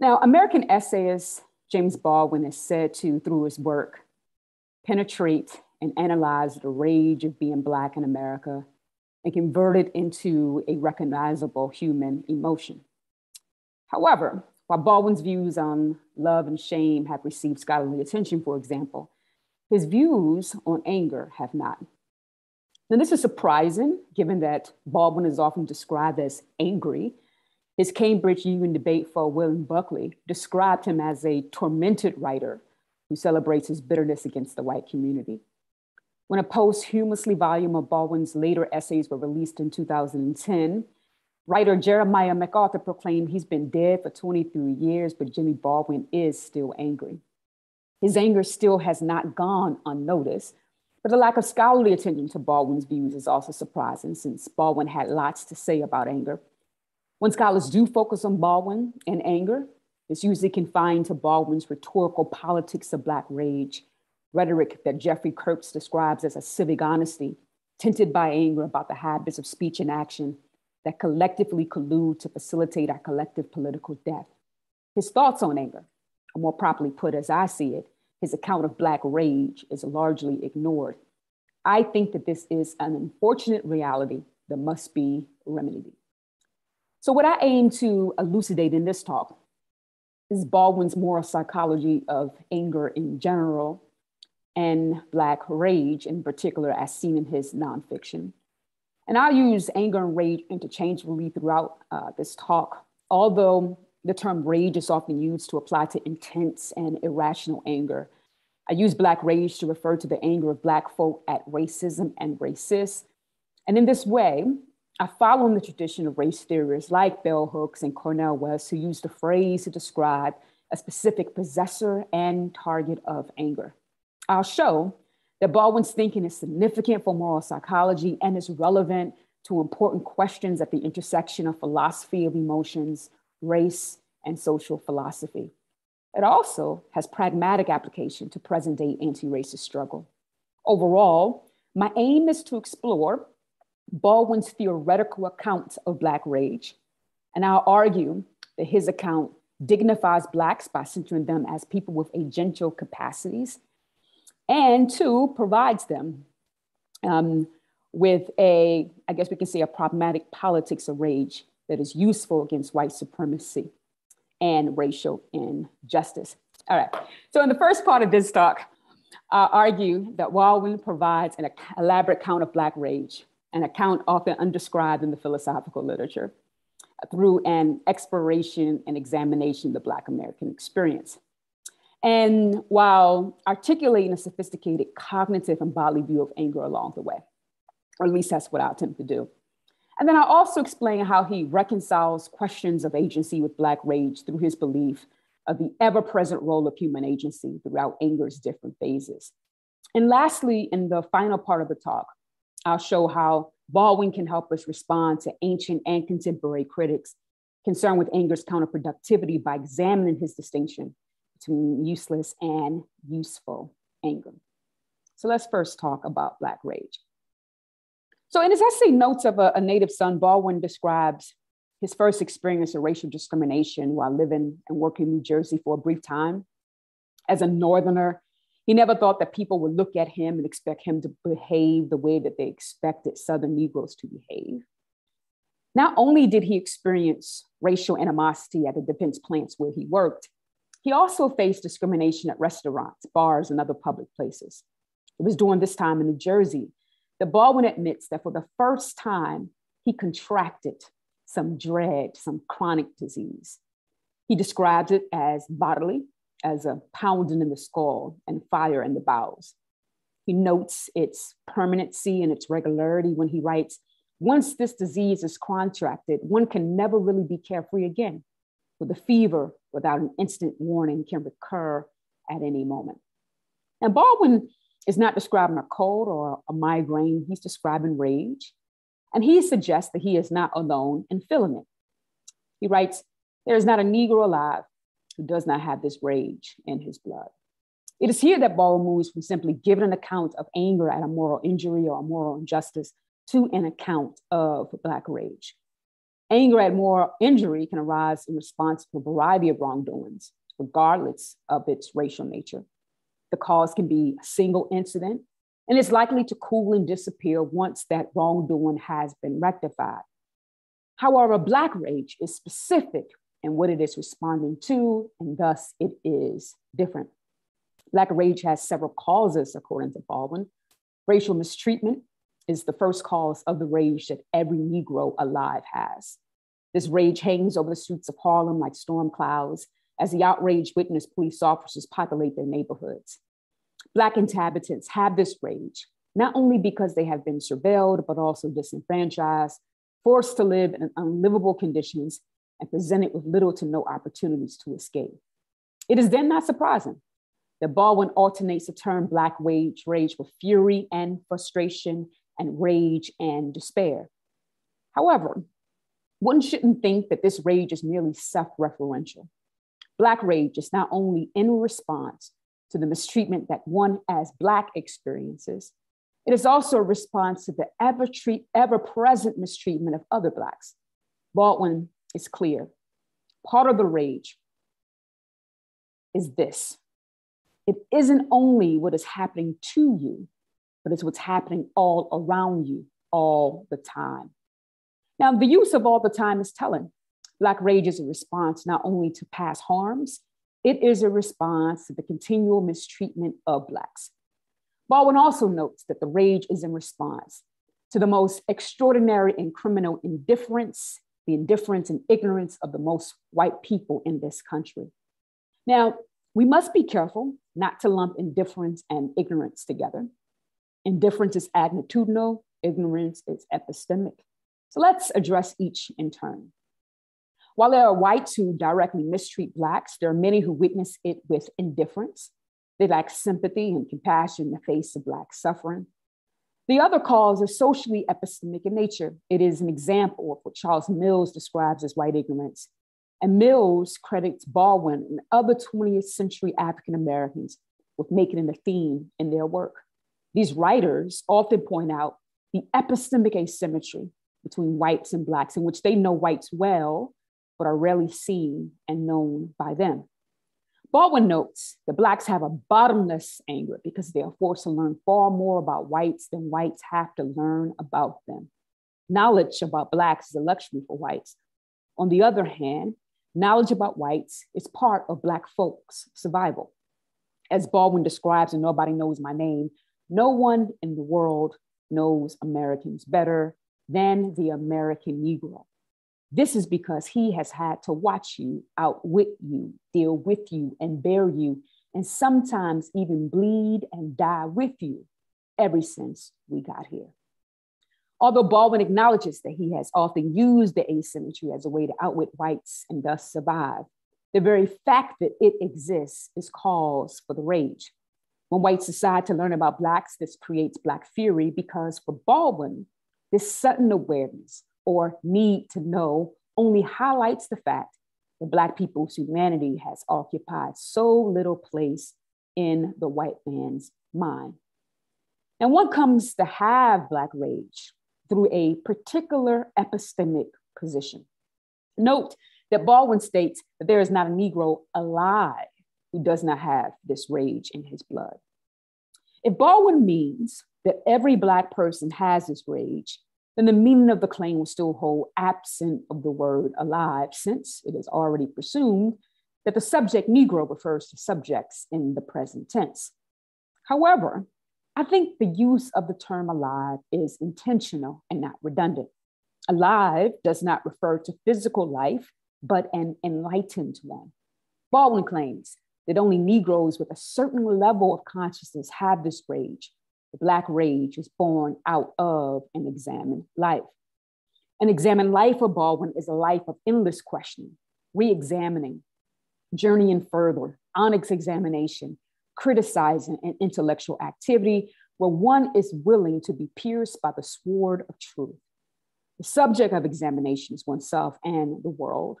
Now, American essayist James Baldwin is said to, through his work, penetrate and analyze the rage of being Black in America and convert it into a recognizable human emotion. However, while Baldwin's views on love and shame have received scholarly attention, for example, his views on anger have not. Now, this is surprising given that Baldwin is often described as angry. His Cambridge Union debate for William Buckley described him as a tormented writer who celebrates his bitterness against the white community. When a posthumously volume of Baldwin's later essays were released in 2010, writer Jeremiah McArthur proclaimed he's been dead for 23 years, but Jimmy Baldwin is still angry. His anger still has not gone unnoticed, but the lack of scholarly attention to Baldwin's views is also surprising since Baldwin had lots to say about anger. When scholars do focus on Baldwin and anger, it's usually confined to Baldwin's rhetorical politics of Black rage rhetoric that Jeffrey Kirks describes as a civic honesty, tinted by anger about the habits of speech and action that collectively collude to facilitate our collective political death. His thoughts on anger, or more properly put as I see it, his account of Black rage is largely ignored. I think that this is an unfortunate reality that must be remedied. So, what I aim to elucidate in this talk is Baldwin's moral psychology of anger in general and Black rage in particular, as seen in his nonfiction. And I'll use anger and rage interchangeably throughout uh, this talk, although the term rage is often used to apply to intense and irrational anger. I use Black rage to refer to the anger of Black folk at racism and racists. And in this way, I follow in the tradition of race theorists like Bell Hooks and Cornel West, who use the phrase to describe a specific possessor and target of anger. I'll show that Baldwin's thinking is significant for moral psychology and is relevant to important questions at the intersection of philosophy of emotions, race, and social philosophy. It also has pragmatic application to present day anti racist struggle. Overall, my aim is to explore Baldwin's theoretical account of Black rage, and I'll argue that his account dignifies Blacks by centering them as people with agential capacities. And two, provides them um, with a, I guess we can say, a problematic politics of rage that is useful against white supremacy and racial injustice. All right, so in the first part of this talk, I argue that Baldwin provides an elaborate account of Black rage, an account often undescribed in the philosophical literature, through an exploration and examination of the Black American experience. And while articulating a sophisticated cognitive and bodily view of anger along the way, or at least that's what I attempt to do. And then I also explain how he reconciles questions of agency with Black rage through his belief of the ever present role of human agency throughout anger's different phases. And lastly, in the final part of the talk, I'll show how Baldwin can help us respond to ancient and contemporary critics concerned with anger's counterproductivity by examining his distinction between useless and useful anger. So let's first talk about Black rage. So in his essay, Notes of a, a Native Son, Baldwin describes his first experience of racial discrimination while living and working in New Jersey for a brief time. As a Northerner, he never thought that people would look at him and expect him to behave the way that they expected Southern Negroes to behave. Not only did he experience racial animosity at the defense plants where he worked, he also faced discrimination at restaurants, bars, and other public places. It was during this time in New Jersey that Baldwin admits that for the first time, he contracted some dread, some chronic disease. He describes it as bodily, as a pounding in the skull and fire in the bowels. He notes its permanency and its regularity when he writes, once this disease is contracted, one can never really be carefree again for the fever without an instant warning can recur at any moment. And Baldwin is not describing a cold or a migraine, he's describing rage. And he suggests that he is not alone in feeling it. He writes, There is not a Negro alive who does not have this rage in his blood. It is here that Baldwin moves from simply giving an account of anger at a moral injury or a moral injustice to an account of Black rage. Anger at moral injury can arise in response to a variety of wrongdoings, regardless of its racial nature. The cause can be a single incident, and it's likely to cool and disappear once that wrongdoing has been rectified. However, Black rage is specific in what it is responding to, and thus it is different. Black rage has several causes, according to Baldwin. Racial mistreatment is the first cause of the rage that every Negro alive has. This rage hangs over the streets of Harlem like storm clouds as the outraged witness police officers populate their neighborhoods. Black inhabitants have this rage, not only because they have been surveilled, but also disenfranchised, forced to live in unlivable conditions, and presented with little to no opportunities to escape. It is then not surprising that Baldwin alternates the term Black rage, rage with fury and frustration and rage and despair. However, one shouldn't think that this rage is merely self referential. Black rage is not only in response to the mistreatment that one as Black experiences, it is also a response to the ever, ever present mistreatment of other Blacks. Baldwin is clear. Part of the rage is this it isn't only what is happening to you, but it's what's happening all around you all the time. Now, the use of all the time is telling. Black rage is a response not only to past harms, it is a response to the continual mistreatment of Blacks. Baldwin also notes that the rage is in response to the most extraordinary and criminal indifference, the indifference and ignorance of the most white people in this country. Now, we must be careful not to lump indifference and ignorance together. Indifference is attitudinal, ignorance is epistemic. So let's address each in turn. While there are whites who directly mistreat Blacks, there are many who witness it with indifference. They lack sympathy and compassion in the face of Black suffering. The other cause is socially epistemic in nature. It is an example of what Charles Mills describes as white ignorance. And Mills credits Baldwin and other 20th century African Americans with making it a theme in their work. These writers often point out the epistemic asymmetry between whites and blacks, in which they know whites well, but are rarely seen and known by them. Baldwin notes that blacks have a bottomless anger because they are forced to learn far more about whites than whites have to learn about them. Knowledge about blacks is a luxury for whites. On the other hand, knowledge about whites is part of black folks' survival. As Baldwin describes in Nobody Knows My Name, no one in the world knows Americans better than the American Negro. This is because he has had to watch you, outwit you, deal with you, and bear you, and sometimes even bleed and die with you ever since we got here. Although Baldwin acknowledges that he has often used the asymmetry as a way to outwit whites and thus survive, the very fact that it exists is cause for the rage. When whites decide to learn about Blacks, this creates Black fury because for Baldwin, this sudden awareness or need to know only highlights the fact that Black people's humanity has occupied so little place in the white man's mind. And one comes to have Black rage through a particular epistemic position. Note that Baldwin states that there is not a Negro alive who does not have this rage in his blood. If Baldwin means that every Black person has this rage, then the meaning of the claim will still hold absent of the word alive, since it is already presumed that the subject Negro refers to subjects in the present tense. However, I think the use of the term alive is intentional and not redundant. Alive does not refer to physical life, but an enlightened one. Baldwin claims that only Negroes with a certain level of consciousness have this rage, the Black rage is born out of an examined life. An examined life of Baldwin is a life of endless questioning, re examining, journeying further, onyx examination, criticizing, and intellectual activity where one is willing to be pierced by the sword of truth. The subject of examination is oneself and the world.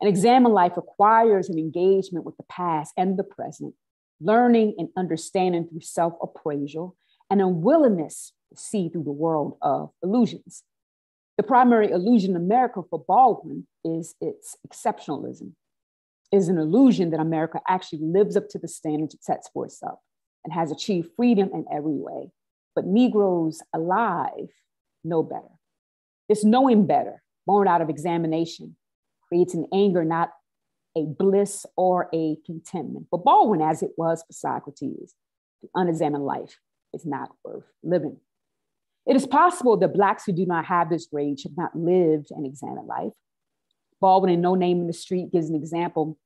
An examined life requires an engagement with the past and the present, learning and understanding through self appraisal, and unwillingness to see through the world of illusions. The primary illusion in America for Baldwin is its exceptionalism, it is an illusion that America actually lives up to the standards it sets for itself and has achieved freedom in every way. But Negroes alive know better. This knowing better, born out of examination, creates an anger, not a bliss or a contentment. But Baldwin, as it was for Socrates, the unexamined life is not worth living. It is possible that Blacks who do not have this rage have not lived an examined life. Baldwin, in No Name in the Street, gives an example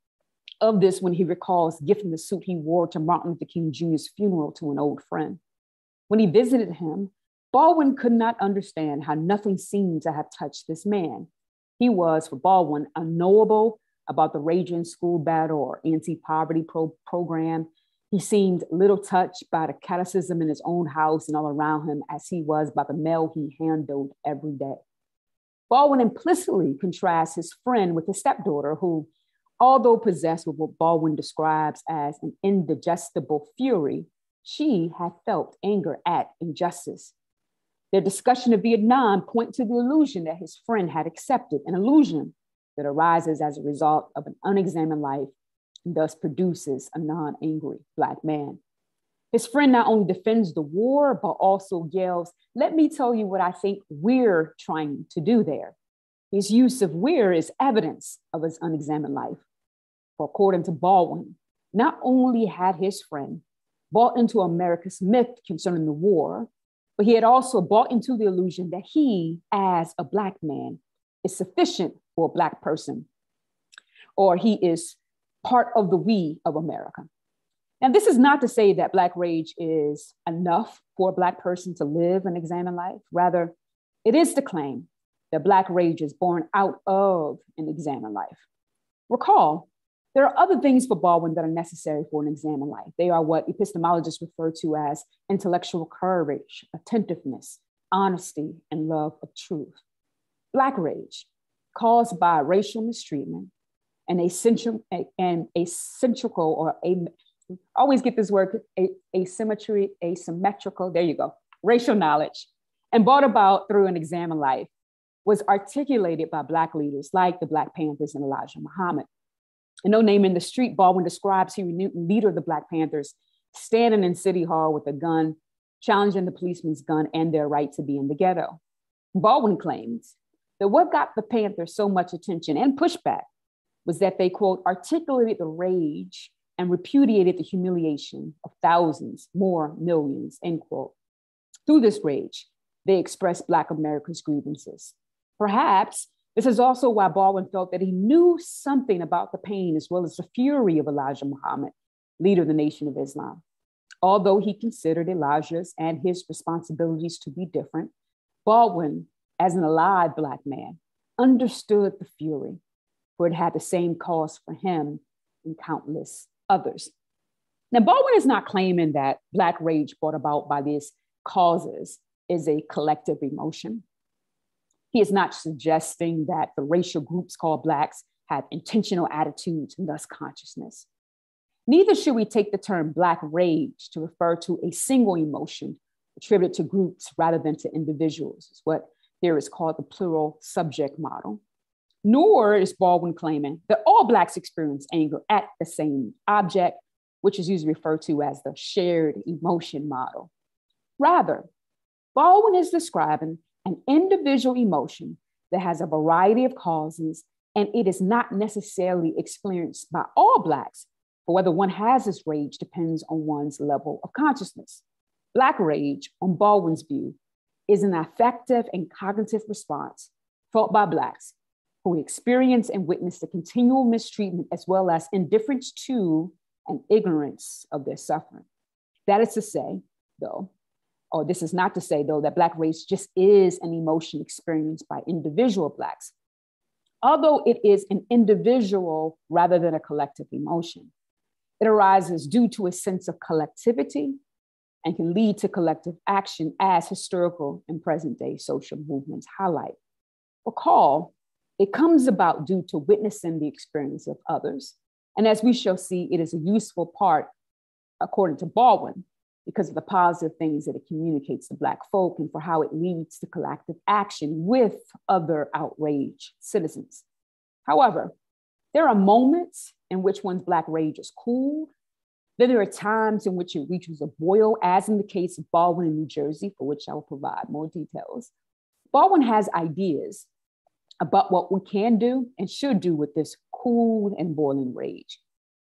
of this when he recalls gifting the suit he wore to Martin Luther King Jr.'s funeral to an old friend. When he visited him, Baldwin could not understand how nothing seemed to have touched this man. He was, for Baldwin, unknowable about the raging school battle or anti poverty pro- program. He seemed little touched by the catechism in his own house and all around him as he was by the mail he handled every day. Baldwin implicitly contrasts his friend with his stepdaughter, who, although possessed with what Baldwin describes as an indigestible fury, she had felt anger at injustice. Their discussion of Vietnam point to the illusion that his friend had accepted, an illusion that arises as a result of an unexamined life and thus produces a non-angry Black man. His friend not only defends the war, but also yells, let me tell you what I think we're trying to do there. His use of we're is evidence of his unexamined life. For according to Baldwin, not only had his friend bought into America's myth concerning the war, but he had also bought into the illusion that he, as a Black man, is sufficient for a Black person, or he is part of the we of America. And this is not to say that Black rage is enough for a Black person to live and examine life. Rather, it is to claim that Black rage is born out of an examined life. Recall, there are other things for Baldwin that are necessary for an examined life. They are what epistemologists refer to as intellectual courage, attentiveness, honesty, and love of truth. Black rage, caused by racial mistreatment asymmetrical and asymmetrical or a, always get this word asymmetry, asymmetrical, there you go, racial knowledge, and brought about through an examined life, was articulated by Black leaders like the Black Panthers and Elijah Muhammad. And no name in the street, Baldwin describes Huey Newton, leader of the Black Panthers, standing in City Hall with a gun, challenging the policeman's gun and their right to be in the ghetto. Baldwin claims that what got the Panthers so much attention and pushback was that they, quote, articulated the rage and repudiated the humiliation of thousands, more millions, end quote. Through this rage, they expressed Black America's grievances. Perhaps this is also why Baldwin felt that he knew something about the pain as well as the fury of Elijah Muhammad, leader of the Nation of Islam. Although he considered Elijah's and his responsibilities to be different, Baldwin, as an alive Black man, understood the fury, for it had the same cause for him and countless others. Now, Baldwin is not claiming that Black rage brought about by these causes is a collective emotion. He is not suggesting that the racial groups called Blacks have intentional attitudes and thus consciousness. Neither should we take the term Black rage to refer to a single emotion attributed to groups rather than to individuals, is what there is called the plural subject model. Nor is Baldwin claiming that all Blacks experience anger at the same object, which is usually referred to as the shared emotion model. Rather, Baldwin is describing an individual emotion that has a variety of causes, and it is not necessarily experienced by all Blacks, but whether one has this rage depends on one's level of consciousness. Black rage, on Baldwin's view, is an affective and cognitive response felt by Blacks who experience and witness the continual mistreatment as well as indifference to and ignorance of their suffering. That is to say, though, or this is not to say though that Black rage just is an emotion experienced by individual Blacks, although it is an individual rather than a collective emotion. It arises due to a sense of collectivity and can lead to collective action as historical and present day social movements highlight. Recall, it comes about due to witnessing the experience of others. And as we shall see, it is a useful part, according to Baldwin, because of the positive things that it communicates to Black folk and for how it leads to collective action with other outraged citizens. However, there are moments in which one's Black rage is cooled. Then there are times in which it reaches a boil, as in the case of Baldwin in New Jersey, for which I will provide more details. Baldwin has ideas about what we can do and should do with this cool and boiling rage.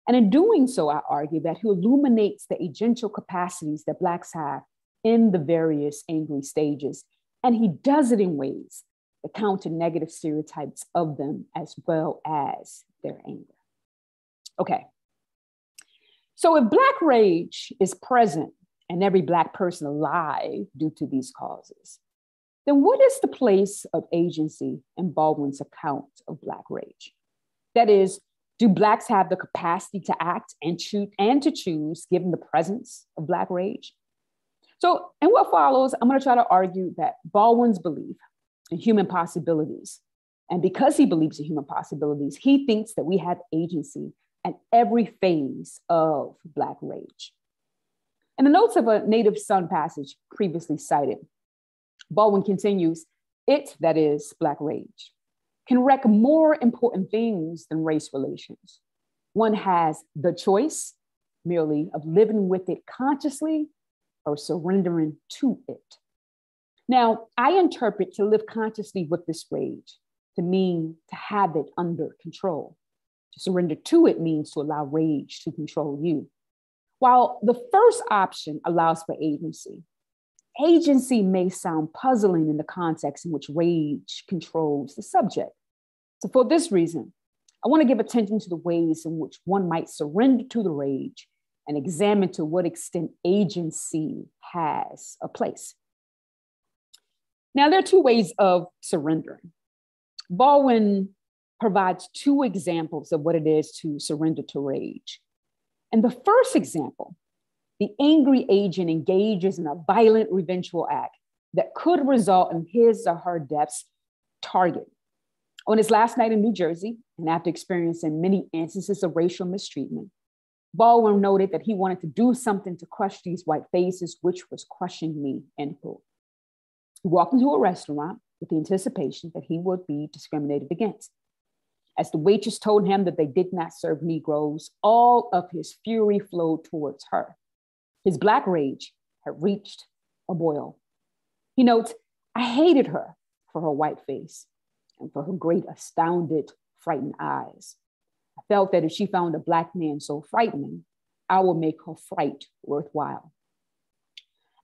And in doing so, I argue that he illuminates the agential capacities that Blacks have in the various angry stages. And he does it in ways that counter negative stereotypes of them as well as their anger. Okay. So if Black rage is present in every Black person alive due to these causes, then what is the place of agency in Baldwin's account of Black rage? That is, do Blacks have the capacity to act and, choose, and to choose given the presence of Black rage? So, in what follows, I'm going to try to argue that Baldwin's belief in human possibilities, and because he believes in human possibilities, he thinks that we have agency at every phase of Black rage. In the notes of a Native Son passage previously cited, Baldwin continues, it, that is, Black rage, can wreck more important things than race relations. One has the choice merely of living with it consciously or surrendering to it. Now, I interpret to live consciously with this rage to mean to have it under control. To surrender to it means to allow rage to control you. While the first option allows for agency, agency may sound puzzling in the context in which rage controls the subject. So, for this reason, I want to give attention to the ways in which one might surrender to the rage and examine to what extent agency has a place. Now, there are two ways of surrendering. Baldwin provides two examples of what it is to surrender to rage. And the first example the angry agent engages in a violent revengeful act that could result in his or her death's target. On his last night in New Jersey, and after experiencing many instances of racial mistreatment, Baldwin noted that he wanted to do something to crush these white faces, which was crushing me, end quote. He walked into a restaurant with the anticipation that he would be discriminated against. As the waitress told him that they did not serve Negroes, all of his fury flowed towards her. His black rage had reached a boil. He notes, I hated her for her white face and for her great, astounded, frightened eyes. I felt that if she found a black man so frightening, I would make her fright worthwhile.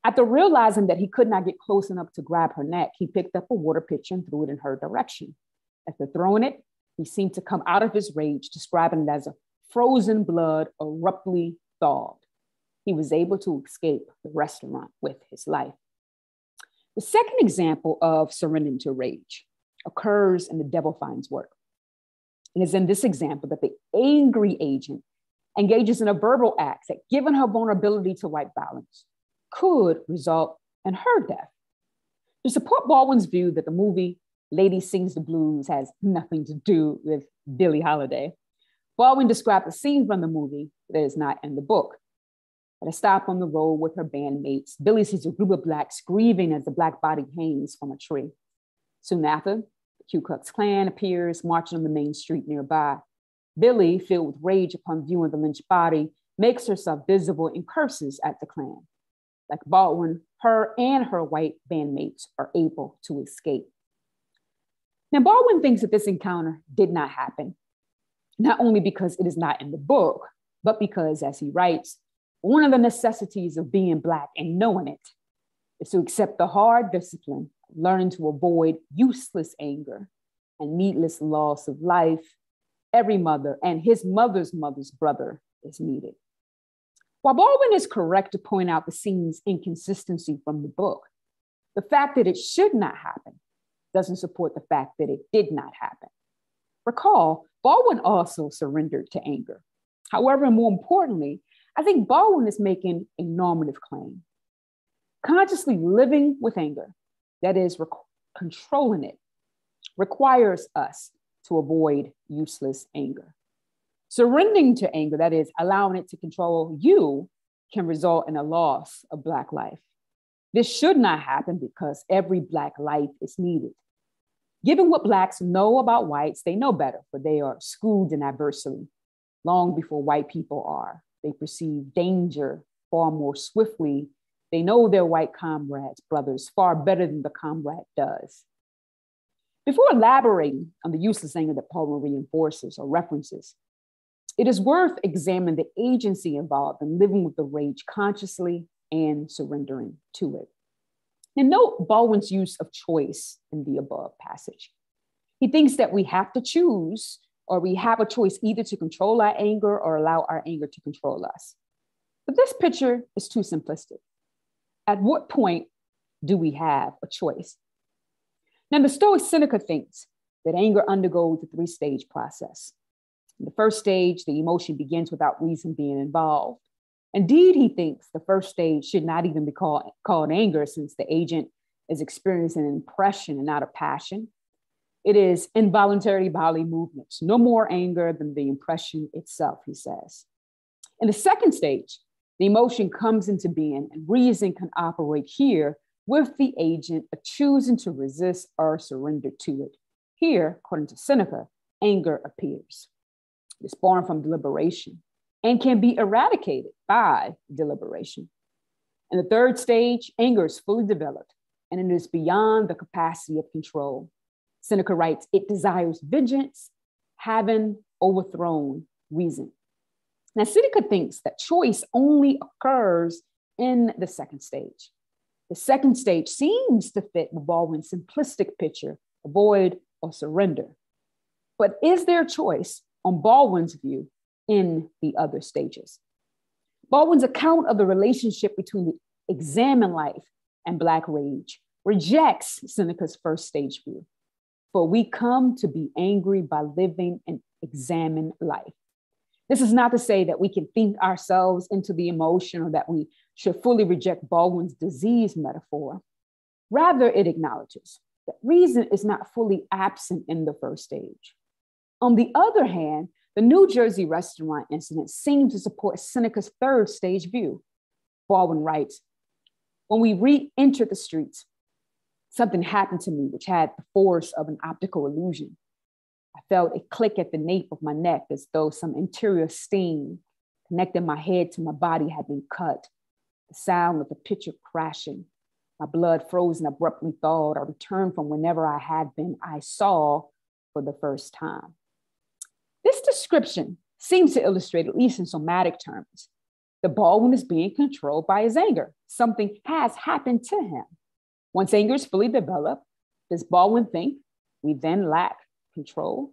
After realizing that he could not get close enough to grab her neck, he picked up a water pitcher and threw it in her direction. After throwing it, he seemed to come out of his rage, describing it as a frozen blood abruptly thawed he was able to escape the restaurant with his life. The second example of surrendering to rage occurs in the Devil Finds work. And It is in this example that the angry agent engages in a verbal act that, given her vulnerability to white violence, could result in her death. To support Baldwin's view that the movie Lady Sings the Blues has nothing to do with Billie Holiday, Baldwin described a scene from the movie that is not in the book. At a stop on the road with her bandmates, Billie sees a group of blacks grieving as the black body hangs from a tree. Soon after, the Ku Klux Klan appears marching on the main street nearby. Billie, filled with rage upon viewing the lynched body, makes herself visible and curses at the Klan. Like Baldwin, her and her white bandmates are able to escape. Now, Baldwin thinks that this encounter did not happen, not only because it is not in the book, but because, as he writes, one of the necessities of being Black and knowing it is to accept the hard discipline, learning to avoid useless anger and needless loss of life. Every mother and his mother's mother's brother is needed. While Baldwin is correct to point out the scene's inconsistency from the book, the fact that it should not happen doesn't support the fact that it did not happen. Recall, Baldwin also surrendered to anger. However, more importantly, I think Baldwin is making a normative claim. Consciously living with anger, that is, rec- controlling it, requires us to avoid useless anger. Surrendering to anger, that is, allowing it to control you, can result in a loss of Black life. This should not happen because every Black life is needed. Given what Blacks know about whites, they know better, for they are schooled in adversity long before white people are. They perceive danger far more swiftly. They know their white comrades, brothers, far better than the comrade does. Before elaborating on the useless anger that Baldwin reinforces or references, it is worth examining the agency involved in living with the rage consciously and surrendering to it. And note Baldwin's use of choice in the above passage. He thinks that we have to choose or we have a choice either to control our anger or allow our anger to control us. But this picture is too simplistic. At what point do we have a choice? Now, the Stoic Seneca thinks that anger undergoes a three stage process. In the first stage, the emotion begins without reason being involved. Indeed, he thinks the first stage should not even be called, called anger since the agent is experiencing an impression and not a passion. It is involuntary bodily movements, no more anger than the impression itself, he says. In the second stage, the emotion comes into being and reason can operate here with the agent choosing to resist or surrender to it. Here, according to Seneca, anger appears. It's born from deliberation and can be eradicated by deliberation. In the third stage, anger is fully developed and it is beyond the capacity of control. Seneca writes, it desires vengeance, having overthrown reason. Now, Seneca thinks that choice only occurs in the second stage. The second stage seems to fit with Baldwin's simplistic picture avoid or surrender. But is there choice on Baldwin's view in the other stages. Baldwin's account of the relationship between the examined life and Black rage rejects Seneca's first stage view. For we come to be angry by living an examined life. This is not to say that we can think ourselves into the emotion or that we should fully reject Baldwin's disease metaphor. Rather, it acknowledges that reason is not fully absent in the first stage. On the other hand, the New Jersey restaurant incident seemed to support Seneca's third stage view. Baldwin writes When we re entered the streets, something happened to me which had the force of an optical illusion. I felt a click at the nape of my neck as though some interior sting connecting my head to my body had been cut. The sound of the pitcher crashing. My blood frozen abruptly thawed. I returned from whenever I had been, I saw for the first time. This description seems to illustrate, at least in somatic terms, the Baldwin is being controlled by his anger. Something has happened to him. Once anger is fully developed, does Baldwin think we then lack control?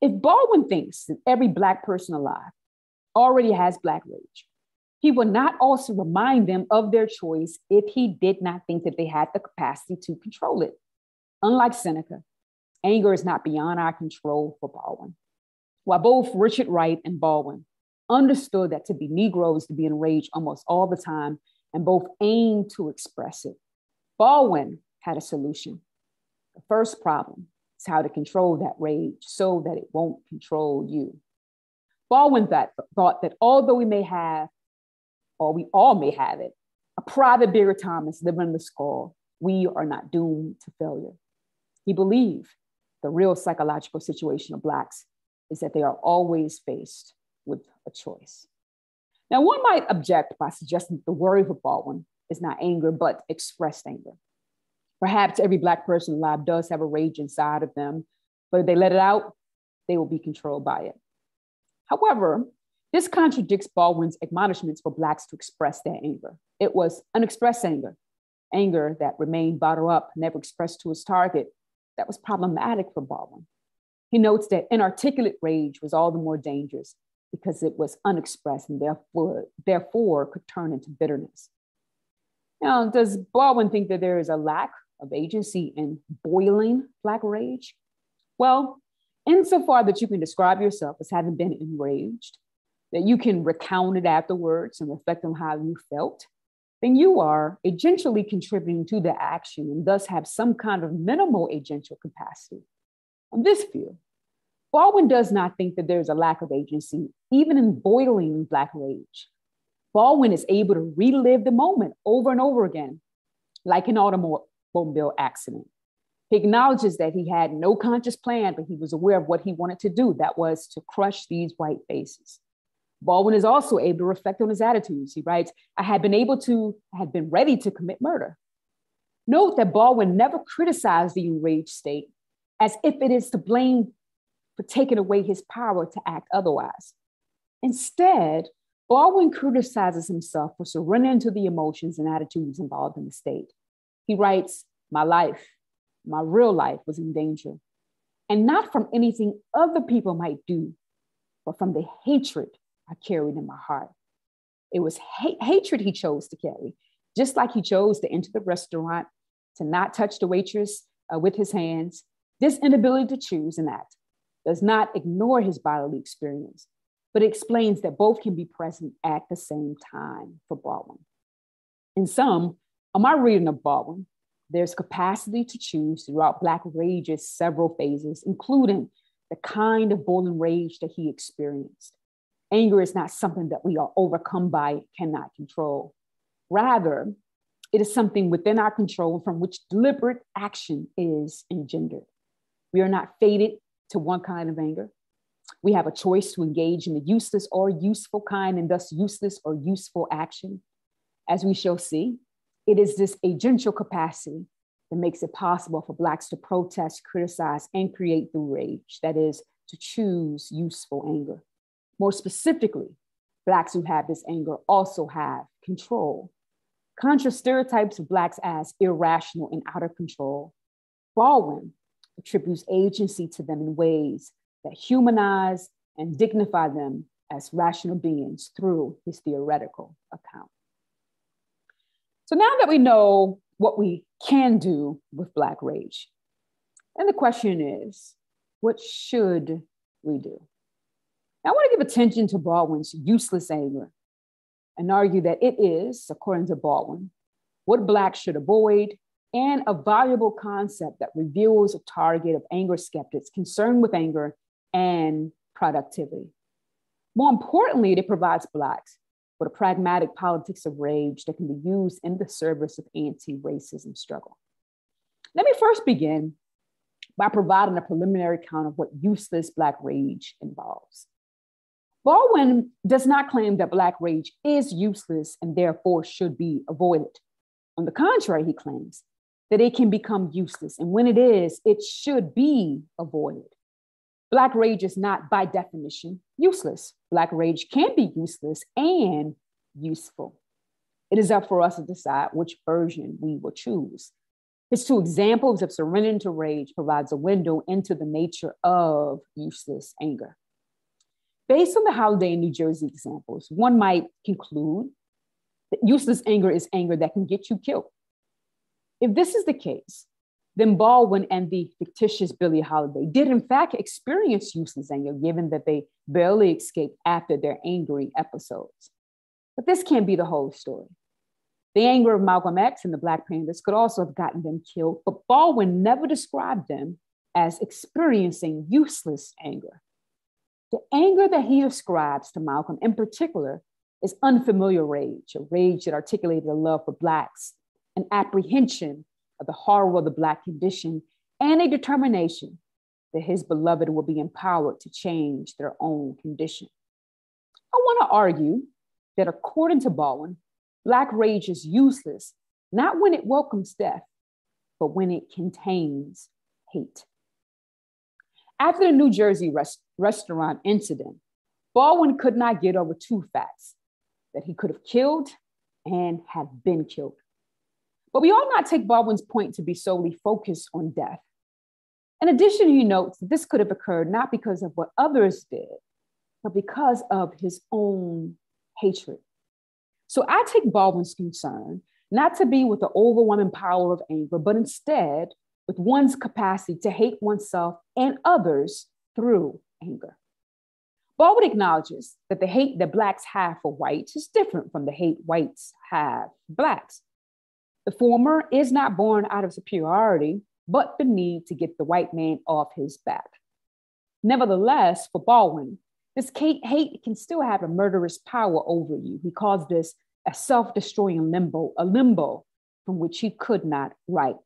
If Baldwin thinks that every Black person alive already has Black rage, he would not also remind them of their choice if he did not think that they had the capacity to control it. Unlike Seneca, anger is not beyond our control for Baldwin. While both Richard Wright and Baldwin understood that to be Negro is to be enraged almost all the time and both aimed to express it, Baldwin had a solution. The first problem is how to control that rage so that it won't control you. Baldwin thought, thought that although we may have, or we all may have it, a private Bigger Thomas living in the skull, we are not doomed to failure. He believed the real psychological situation of Blacks is that they are always faced with a choice. Now, one might object by suggesting that the worry for Baldwin is not anger, but expressed anger. Perhaps every Black person alive does have a rage inside of them, but if they let it out, they will be controlled by it. However, this contradicts Baldwin's admonishments for Blacks to express their anger. It was unexpressed anger, anger that remained bottled up, never expressed to its target, that was problematic for Baldwin. He notes that inarticulate rage was all the more dangerous because it was unexpressed and therefore, therefore could turn into bitterness. Now, does Baldwin think that there is a lack of agency in boiling Black rage? Well, insofar that you can describe yourself as having been enraged, that you can recount it afterwards and reflect on how you felt, then you are agentially contributing to the action and thus have some kind of minimal agential capacity. On this view, Baldwin does not think that there's a lack of agency, even in boiling Black rage. Baldwin is able to relive the moment over and over again, like an automobile accident. He acknowledges that he had no conscious plan, but he was aware of what he wanted to do. That was to crush these white faces. Baldwin is also able to reflect on his attitudes. He writes, I had been able to, I had been ready to commit murder. Note that Baldwin never criticized the enraged state as if it is to blame for taking away his power to act otherwise. Instead, Baldwin criticizes himself for surrendering to the emotions and attitudes involved in the state. He writes, My life, my real life was in danger, and not from anything other people might do, but from the hatred I carried in my heart. It was ha- hatred he chose to carry, just like he chose to enter the restaurant, to not touch the waitress uh, with his hands. This inability to choose and act does not ignore his bodily experience, but explains that both can be present at the same time for Baldwin. In sum, on my reading of Baldwin, there's capacity to choose throughout Black Rage's several phases, including the kind of boiling rage that he experienced. Anger is not something that we are overcome by, cannot control. Rather, it is something within our control from which deliberate action is engendered. We are not fated to one kind of anger. We have a choice to engage in the useless or useful kind, and thus useless or useful action. As we shall see, it is this agential capacity that makes it possible for Blacks to protest, criticize, and create through rage, that is, to choose useful anger. More specifically, Blacks who have this anger also have control. Contra stereotypes of Blacks as irrational and out of control. Baldwin attributes agency to them in ways that humanize and dignify them as rational beings through his theoretical account. So now that we know what we can do with Black rage, and the question is, what should we do? Now, I want to give attention to Baldwin's useless anger and argue that it is, according to Baldwin, what Blacks should avoid and a valuable concept that reveals a target of anger skeptics concerned with anger and productivity. More importantly, it provides Blacks with a pragmatic politics of rage that can be used in the service of anti racism struggle. Let me first begin by providing a preliminary account of what useless Black rage involves. Baldwin does not claim that Black rage is useless and therefore should be avoided. On the contrary, he claims that it can become useless, and when it is, it should be avoided. Black rage is not, by definition, useless. Black rage can be useless and useful. It is up for us to decide which version we will choose. His two examples of surrendering to rage provides a window into the nature of useless anger. Based on the Holiday in New Jersey examples, one might conclude that useless anger is anger that can get you killed. If this is the case, then Baldwin and the fictitious Billie Holiday did, in fact, experience useless anger, given that they barely escaped after their angry episodes. But this can't be the whole story. The anger of Malcolm X and the Black Panthers could also have gotten them killed, but Baldwin never described them as experiencing useless anger. The anger that he ascribes to Malcolm in particular is unfamiliar rage, a rage that articulated a love for Blacks, an apprehension of the horror of the Black condition, and a determination that his beloved will be empowered to change their own condition. I want to argue that according to Baldwin, Black rage is useless, not when it welcomes death, but when it contains hate. After the New Jersey rest- restaurant incident, Baldwin could not get over two facts that he could have killed and had been killed. But we ought not take Baldwin's point to be solely focused on death. In addition, he notes that this could have occurred not because of what others did, but because of his own hatred. So I take Baldwin's concern not to be with the overwhelming power of anger, but instead with one's capacity to hate oneself and others through anger. Baldwin acknowledges that the hate that Blacks have for whites is different from the hate whites have Blacks. The former is not born out of superiority, but the need to get the white man off his back. Nevertheless, for Baldwin, This hate can still have a murderous power over you. He calls this a self destroying limbo, a limbo from which he could not write.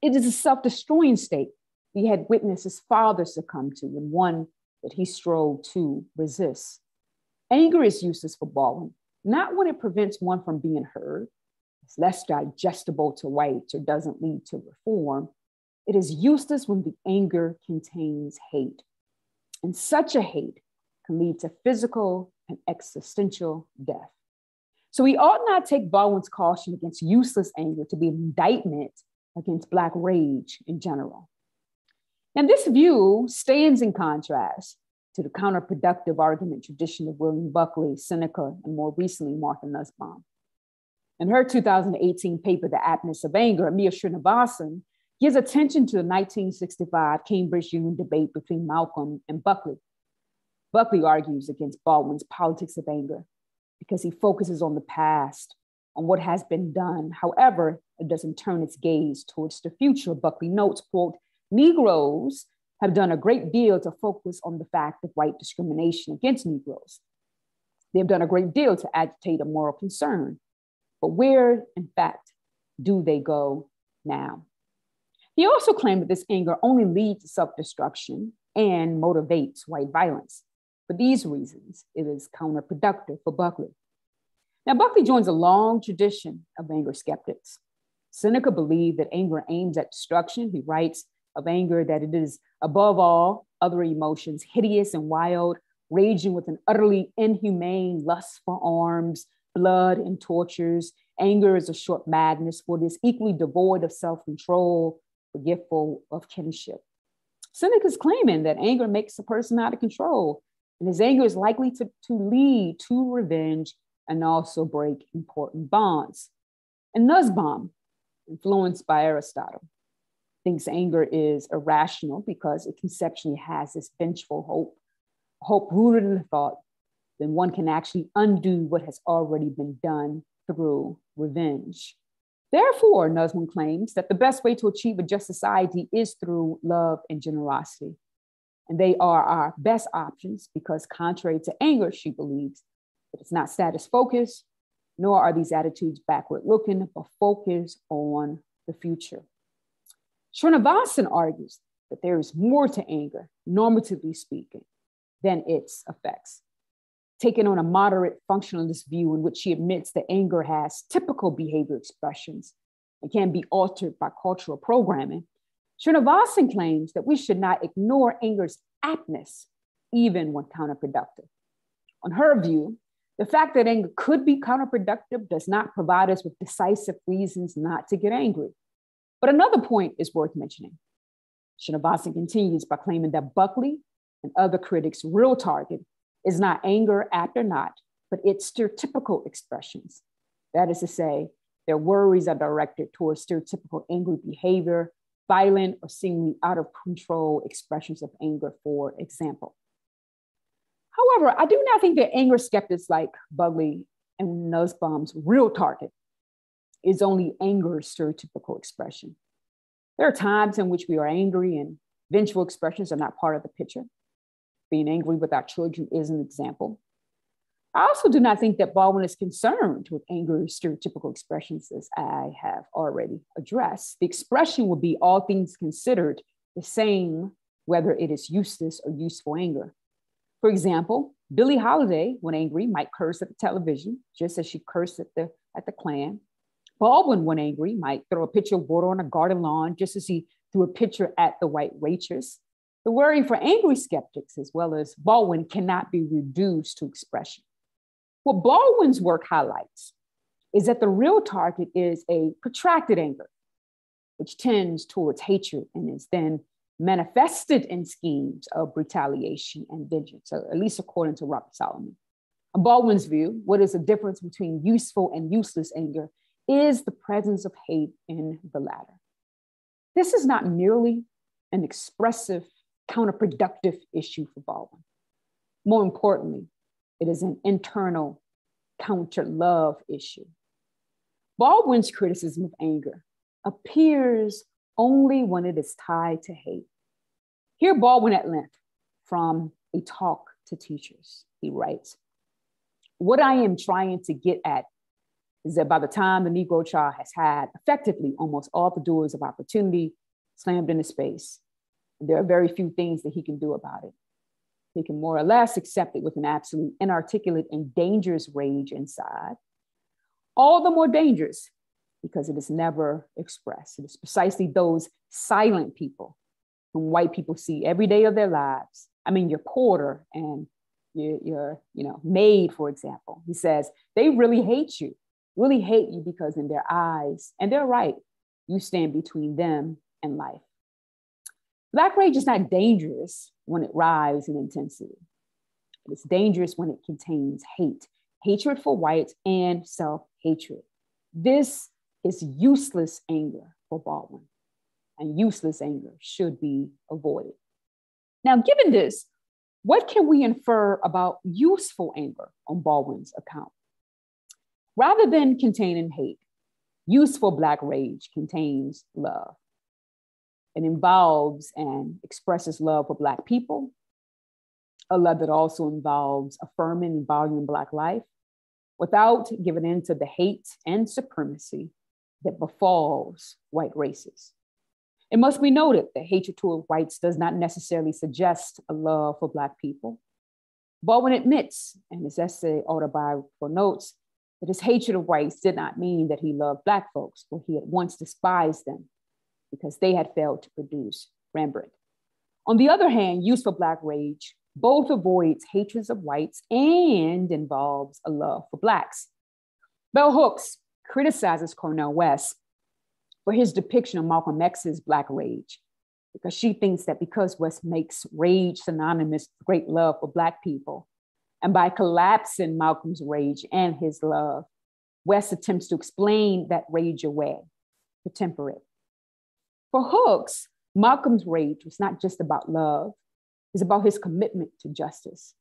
It is a self destroying state he had witnessed his father succumb to and one that he strove to resist. Anger is useless for Baldwin, not when it prevents one from being heard, less digestible to whites or doesn't lead to reform. It is useless when the anger contains hate. And such a hate can lead to physical and existential death. So we ought not take Baldwin's caution against useless anger to be an indictment against Black rage in general. And this view stands in contrast to the counterproductive argument tradition of William Buckley, Seneca, and more recently, Martha Nussbaum. In her 2018 paper, The Aptness of Anger, Amia Srinivasan gives attention to the 1965 Cambridge Union debate between Malcolm and Buckley. Buckley argues against Baldwin's politics of anger because he focuses on the past, on what has been done. However, it doesn't turn its gaze towards the future. Buckley notes, quote, Negroes have done a great deal to focus on the fact of white discrimination against Negroes. They've done a great deal to agitate a moral concern. But where, in fact, do they go now? He also claimed that this anger only leads to self destruction and motivates white violence. For these reasons, it is counterproductive for Buckley. Now, Buckley joins a long tradition of anger skeptics. Seneca believed that anger aims at destruction. He writes of anger that it is, above all other emotions, hideous and wild, raging with an utterly inhumane lust for arms, blood, and tortures. Anger is a short madness, for it is equally devoid of self control, forgetful of kinship. Seneca's claiming that anger makes a person out of control, and his anger is likely to, to lead to revenge and also break important bonds. And Nussbaum, influenced by Aristotle, thinks anger is irrational because it conceptually has this vengeful hope, hope rooted in the thought then one can actually undo what has already been done through revenge. Therefore, Nussbaum claims that the best way to achieve a just society is through love and generosity. And they are our best options because, contrary to anger, she believes that it's not status focused, nor are these attitudes backward looking, but focused on the future. Srinivasan argues that there is more to anger, normatively speaking, than its effects taken on a moderate functionalist view in which she admits that anger has typical behavior expressions and can be altered by cultural programming, Srinivasan claims that we should not ignore anger's aptness, even when counterproductive. On her view, the fact that anger could be counterproductive does not provide us with decisive reasons not to get angry. But another point is worth mentioning. Srinivasan continues by claiming that Buckley and other critics' real target is not anger apt or not, but it's stereotypical expressions. That is to say, their worries are directed towards stereotypical angry behavior, violent or seemingly out of control expressions of anger, for example. However, I do not think that anger skeptics like Buckley and Nussbaum's real target is only anger stereotypical expression. There are times in which we are angry and vengeful expressions are not part of the picture being angry with our children is an example. I also do not think that Baldwin is concerned with anger stereotypical expressions, as I have already addressed. The expression would be all things considered the same, whether it is useless or useful anger. For example, Billie Holiday, when angry, might curse at the television, just as she cursed at the, at the Klan. Baldwin, when angry, might throw a pitcher of water on a garden lawn, just as he threw a pitcher at the white waitress. The worry for angry skeptics, as well as Baldwin, cannot be reduced to expression. What Baldwin's work highlights is that the real target is a protracted anger, which tends towards hatred and is then manifested in schemes of retaliation and vengeance, at least according to Robert Solomon. In Baldwin's view, what is the difference between useful and useless anger is the presence of hate in the latter. This is not merely an expressive counterproductive issue for Baldwin. More importantly, it is an internal counter love issue. Baldwin's criticism of anger appears only when it is tied to hate. Hear Baldwin at length from A Talk to teachers, he writes. What I am trying to get at is that by the time the Negro child has had effectively almost all the doors of opportunity slammed into space, there are very few things that he can do about it. He can more or less accept it with an absolute inarticulate and dangerous rage inside. All the more dangerous because it is never expressed. It is precisely those silent people whom white people see every day of their lives. I mean, your porter and your, your you know, maid, for example. He says, they really hate you, really hate you because in their eyes, and they're right, you stand between them and life. Black rage is not dangerous when it rises in intensity. It's dangerous when it contains hate, hatred for whites and self hatred. This is useless anger for Baldwin, and useless anger should be avoided. Now, given this, what can we infer about useful anger on Baldwin's account? Rather than containing hate, useful Black rage contains love. It involves and expresses love for Black people, a love that also involves affirming and valuing Black life without giving in to the hate and supremacy that befalls white races. It must be noted that hatred toward whites does not necessarily suggest a love for Black people. Baldwin admits in his essay, Autobiographical Notes, that his hatred of whites did not mean that he loved Black folks, for he had once despised them because they had failed to produce Rembrandt. On the other hand, use for Black rage both avoids hatreds of whites and involves a love for Blacks. Bell Hooks criticizes Cornel West for his depiction of Malcolm X's Black rage, because she thinks that because West makes rage synonymous with great love for Black people, and by collapsing Malcolm's rage and his love, West attempts to explain that rage away, to temper it. For Hooks, Malcolm's rage was not just about love, it's about his commitment to justice.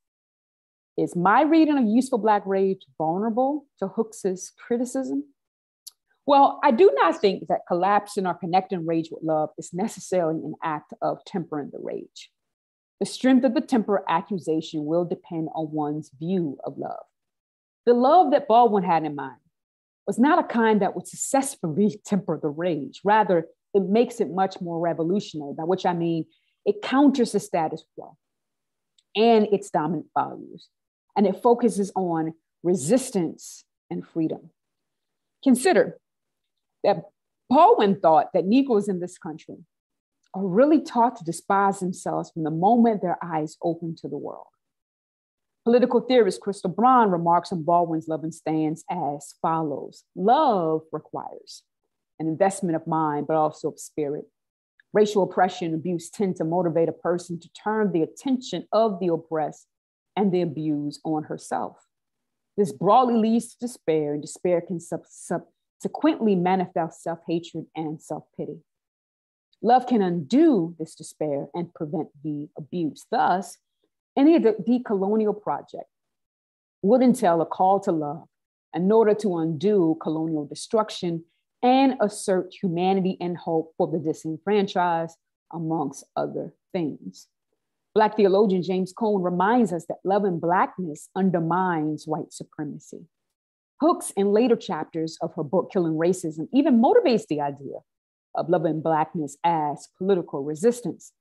Is my reading of Useful Black Rage vulnerable to Hooks's criticism? Well, I do not think that collapsing or connecting rage with love is necessarily an act of tempering the rage. The strength of the temper accusation will depend on one's view of love. The love that Baldwin had in mind was not a kind that would successfully temper the rage. Rather, it makes it much more revolutionary, by which I mean it counters the status quo and its dominant values, and it focuses on resistance and freedom. Consider that Baldwin thought that Negroes in this country are really taught to despise themselves from the moment their eyes open to the world. Political theorist Crystal Braun remarks on Baldwin's loving stance as follows Love requires an investment of mind, but also of spirit. Racial oppression and abuse tend to motivate a person to turn the attention of the oppressed and the abused on herself. This broadly leads to despair, and despair can sub- subsequently manifest self hatred and self pity. Love can undo this despair and prevent the abuse. Thus, any decolonial project would entail a call to love in order to undo colonial destruction and assert humanity and hope for the disenfranchised, amongst other things. Black theologian James Cone reminds us that love and Blackness undermines white supremacy. Hooks in later chapters of her book, Killing Racism, even motivates the idea of love and Blackness as political resistance,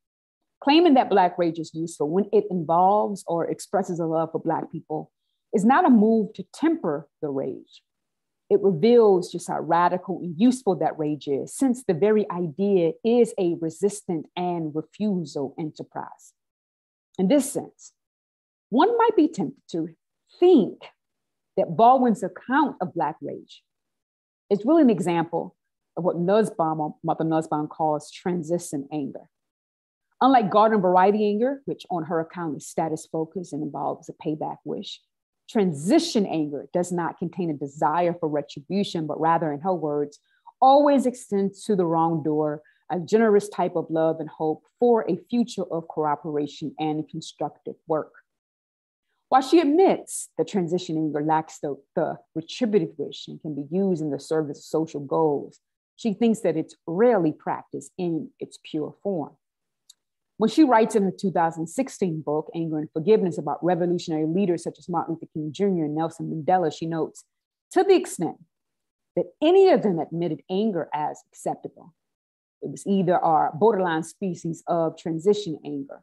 claiming that Black rage is useful when it involves or expresses a love for Black people is not a move to temper the rage, it reveals just how radical and useful that rage is, since the very idea is a resistant and refusal enterprise. In this sense, one might be tempted to think that Baldwin's account of Black rage is really an example of what Nussbaum, Martha Nussbaum calls transition anger. Unlike garden variety anger, which on her account is status focused and involves a payback wish, Transition anger does not contain a desire for retribution, but rather, in her words, always extends to the wrongdoer a generous type of love and hope for a future of cooperation and constructive work. While she admits that transition anger lacks the, the retributive wish and can be used in the service of social goals, she thinks that it's rarely practiced in its pure form. When she writes in her 2016 book, Anger and Forgiveness, about revolutionary leaders such as Martin Luther King Jr. and Nelson Mandela, she notes to the extent that any of them admitted anger as acceptable, it was either our borderline species of transition anger,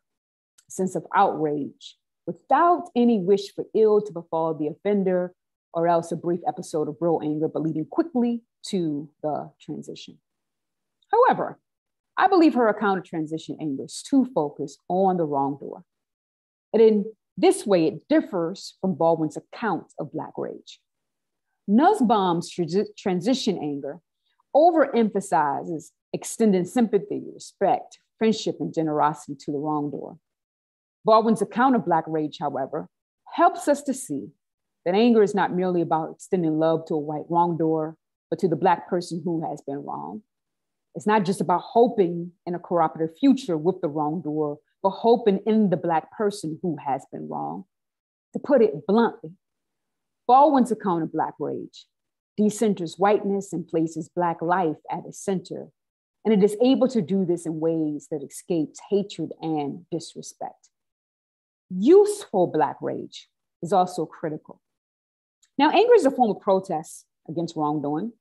sense of outrage, without any wish for ill to befall the offender, or else a brief episode of real anger, but leading quickly to the transition. However, I believe her account of transition anger is too focused on the wrongdoer. And in this way, it differs from Baldwin's account of Black rage. Nussbaum's transition anger overemphasizes extending sympathy, respect, friendship, and generosity to the wrongdoer. Baldwin's account of Black rage, however, helps us to see that anger is not merely about extending love to a white wrongdoer, but to the Black person who has been wronged. It's not just about hoping in a cooperative future with the wrongdoer, but hoping in the Black person who has been wrong. To put it bluntly, Baldwin's account of Black rage decenters whiteness and places Black life at its center. And it is able to do this in ways that escapes hatred and disrespect. Useful Black rage is also critical. Now, anger is a form of protest against wrongdoing.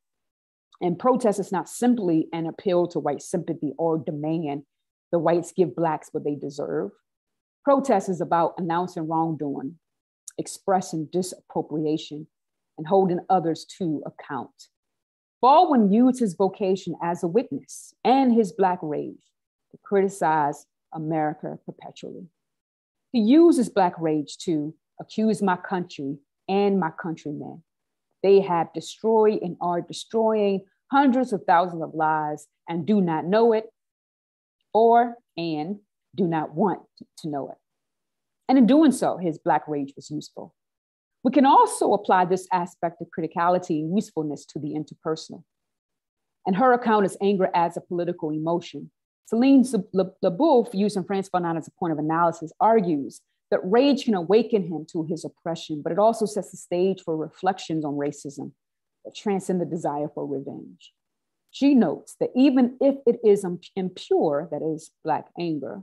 And protest is not simply an appeal to white sympathy or demand the whites give Blacks what they deserve. Protest is about announcing wrongdoing, expressing disapprobation, and holding others to account. Baldwin used his vocation as a witness and his Black rage to criticize America perpetually. He uses Black rage to accuse my country and my countrymen. They have destroyed and are destroying hundreds of thousands of lives and do not know it, or and do not want to know it. And in doing so, his Black rage was useful. We can also apply this aspect of criticality and usefulness to the interpersonal. And her account is anger as a political emotion. Celine Leboeuf, using Frantz Fanon as a point of analysis, argues that rage can awaken him to his oppression, but it also sets the stage for reflections on racism that transcend the desire for revenge. She notes that even if it is impure, that is, Black anger,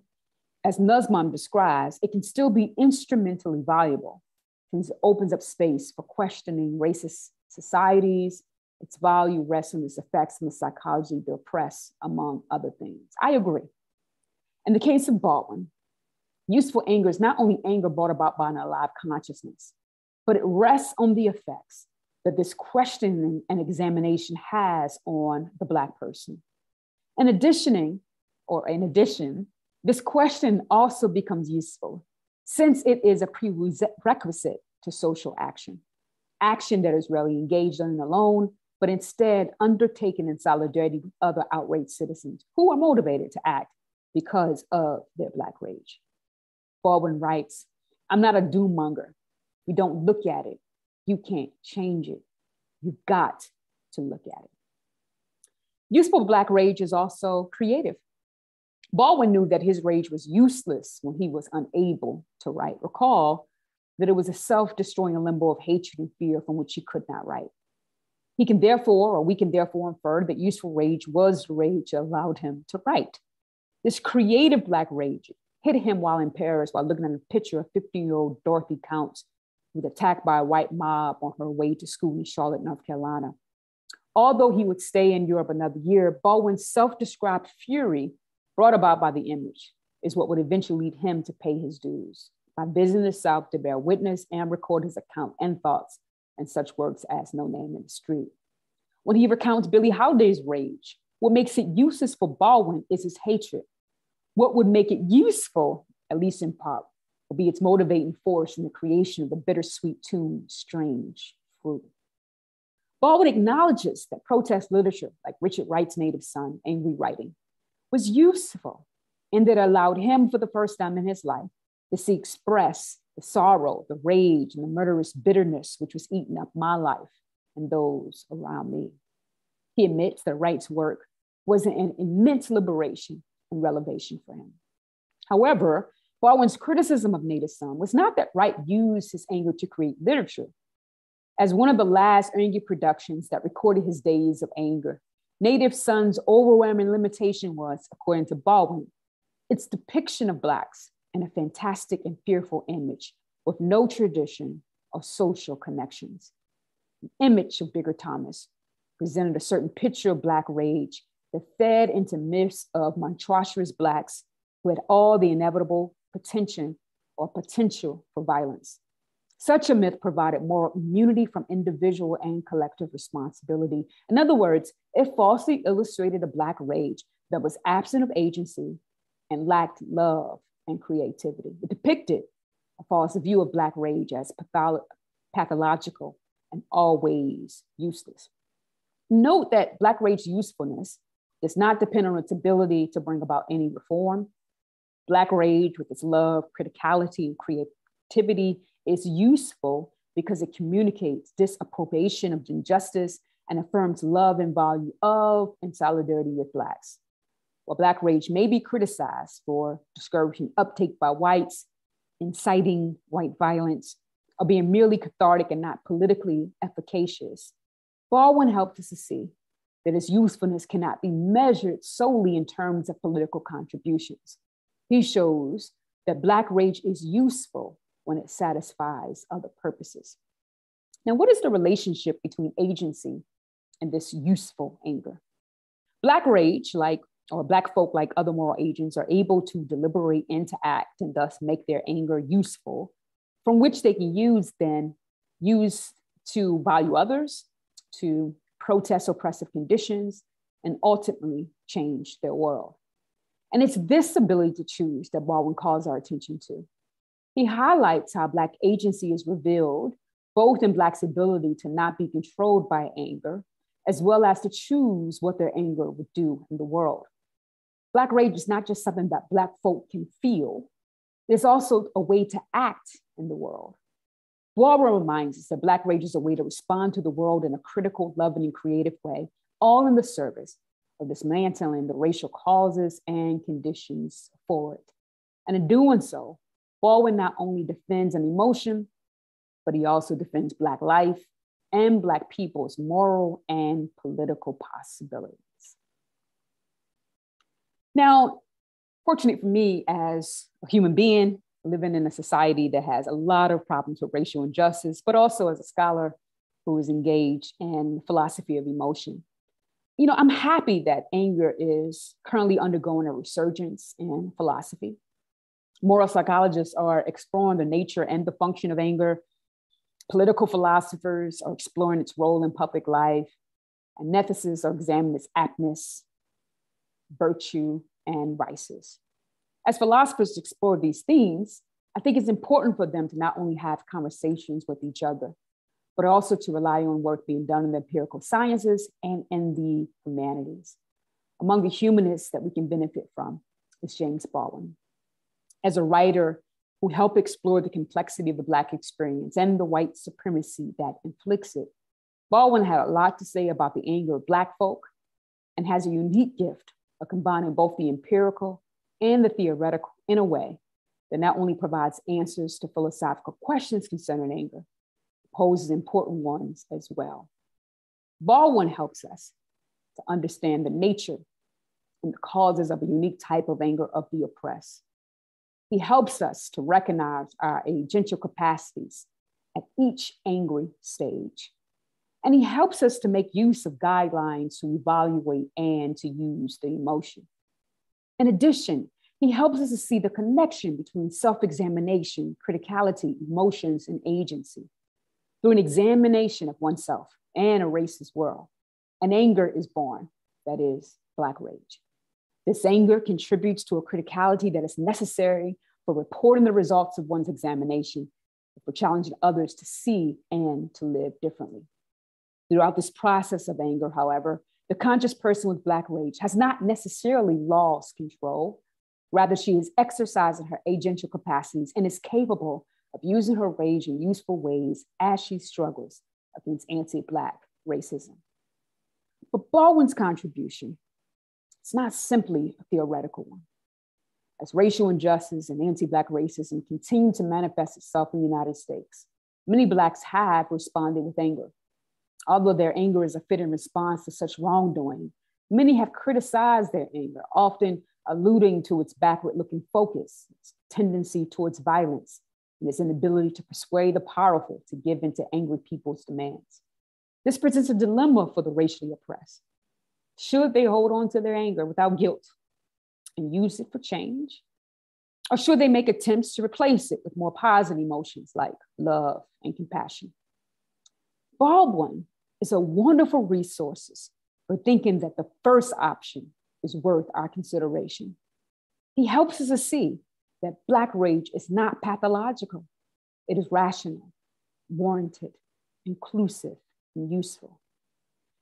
as Nussbaum describes, it can still be instrumentally valuable since it opens up space for questioning racist societies. Its value rests on its effects on the psychology of the oppressed, among other things. I agree. In the case of Baldwin, useful anger is not only anger brought about by an alive consciousness, but it rests on the effects that this questioning and examination has on the Black person. In additioning, or in addition, this question also becomes useful since it is a prerequisite to social action, action that is rarely engaged in alone, but instead undertaken in solidarity with other outraged citizens who are motivated to act because of their Black rage. Baldwin writes, I'm not a doom monger. We don't look at it, you can't change it. You've got to look at it. Useful Black rage is also creative. Baldwin knew that his rage was useless when he was unable to write. Recall that it was a self destroying limbo of hatred and fear from which he could not write. He can therefore, or we can therefore infer that useful rage was rage that allowed him to write. This creative Black rage hit him while in Paris while looking at a picture of 50 year old Dorothy Counts was attacked by a white mob on her way to school in Charlotte, North Carolina. Although he would stay in Europe another year, Baldwin's self described fury, brought about by the image, is what would eventually lead him to pay his dues by visiting the South to bear witness and record his account and thoughts and such works as No Name in the Street. When he recounts Billie Holiday's rage, what makes it useless for Baldwin is his hatred. What would make it useful, at least in part, will be its motivating force in the creation of the bittersweet tune, Strange Fruit. Baldwin acknowledges that protest literature, like Richard Wright's Native Son, Angry Writing, was useful and that it allowed him for the first time in his life to see express the sorrow, the rage, and the murderous bitterness which was eating up my life and those around me. He admits that Wright's work was an immense liberation and revelation for him. However, Baldwin's criticism of Native Son was not that Wright used his anger to create literature. As one of the last Erngel productions that recorded his days of anger, Native Son's overwhelming limitation was, according to Baldwin, Its depiction of Blacks in a fantastic and fearful image with no tradition or social connections. The image of Bigger Thomas presented a certain picture of Black rage that fed into myths of monstrous Blacks who had all the inevitable potential or potential for violence. Such a myth provided moral immunity from individual and collective responsibility. In other words, it falsely illustrated a Black rage that was absent of agency and lacked love and creativity. It depicted a false view of Black rage as patholo- pathological and always useless. Note that Black rage usefulness does not depend on its ability to bring about any reform. Black rage, with its love, criticality, and creativity, is useful because it communicates disapprobation of injustice and affirms love and value of and solidarity with Blacks. While Black rage may be criticized for discouraging uptake by whites, inciting white violence, or being merely cathartic and not politically efficacious, Baldwin helped us to see that its usefulness cannot be measured solely in terms of political contributions. He shows that Black rage is useful when it satisfies other purposes. Now, what is the relationship between agency and this useful anger? Black rage, like or Black folk, like other moral agents, are able to deliberate and to act and thus make their anger useful, from which they can use then use to value others, to protest oppressive conditions, and ultimately change their world. And it's this ability to choose that Baldwin calls our attention to. He highlights how Black agency is revealed both in Black's ability to not be controlled by anger, as well as to choose what their anger would do in the world. Black rage is not just something that Black folk can feel, there's also a way to act in the world. Baldwin reminds us that Black rage is a way to respond to the world in a critical, loving, and creative way, all in the service of dismantling the racial causes and conditions for it. And in doing so, Baldwin not only defends an emotion, but he also defends Black life and Black people's moral and political possibilities. Now, fortunate for me as a human being, living in a society that has a lot of problems with racial injustice, but also as a scholar who is engaged in philosophy of emotion you know, I'm happy that anger is currently undergoing a resurgence in philosophy. Moral psychologists are exploring the nature and the function of anger. Political philosophers are exploring its role in public life. And ethicists are examining its aptness, virtue, and vices. As philosophers explore these themes, I think it's important for them to not only have conversations with each other, but also to rely on work being done in the empirical sciences and in the humanities. Among the humanists that we can benefit from is James Baldwin. As a writer who helped explore the complexity of the Black experience and the white supremacy that inflicts it, Baldwin had a lot to say about the anger of Black folk and has a unique gift of combining both the empirical and the theoretical in a way that not only provides answers to philosophical questions concerning anger, poses important ones as well. Baldwin helps us to understand the nature and the causes of a unique type of anger of the oppressed. He helps us to recognize our agential capacities at each angry stage. And he helps us to make use of guidelines to evaluate and to use the emotion. In addition, he helps us to see the connection between self examination, criticality, emotions, and agency through an examination of oneself and a racist world. An anger is born, that is, Black rage. This anger contributes to a criticality that is necessary for reporting the results of one's examination, for challenging others to see and to live differently. Throughout this process of anger, however, the conscious person with Black rage has not necessarily lost control. Rather, she is exercising her agential capacities and is capable of using her rage in useful ways as she struggles against anti Black racism. But Baldwin's contribution is not simply a theoretical one. As racial injustice and anti Black racism continue to manifest itself in the United States, many Blacks have responded with anger. Although their anger is a fitting response to such wrongdoing, many have criticized their anger, often alluding to its backward looking focus, its tendency towards violence, and its inability to persuade the powerful to give in to angry people's demands. This presents a dilemma for the racially oppressed. Should they hold on to their anger without guilt and use it for change? Or should they make attempts to replace it with more positive emotions like love and compassion? Baldwin is a wonderful resource for thinking that the first option is worth our consideration. He helps us to see that Black rage is not pathological, it is rational, warranted, inclusive, and useful.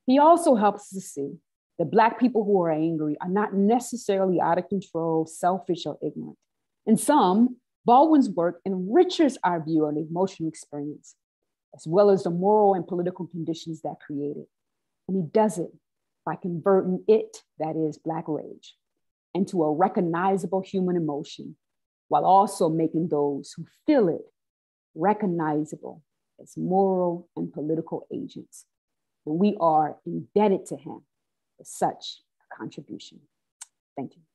He also helps us to see that Black people who are angry are not necessarily out of control, selfish, or ignorant. In some, Baldwin's work enriches our view on emotional experience, as well as the moral and political conditions that create it. And he does it by converting it, that is Black rage, into a recognizable human emotion, while also making those who feel it recognizable as moral and political agents. And we are indebted to him for such a contribution. Thank you.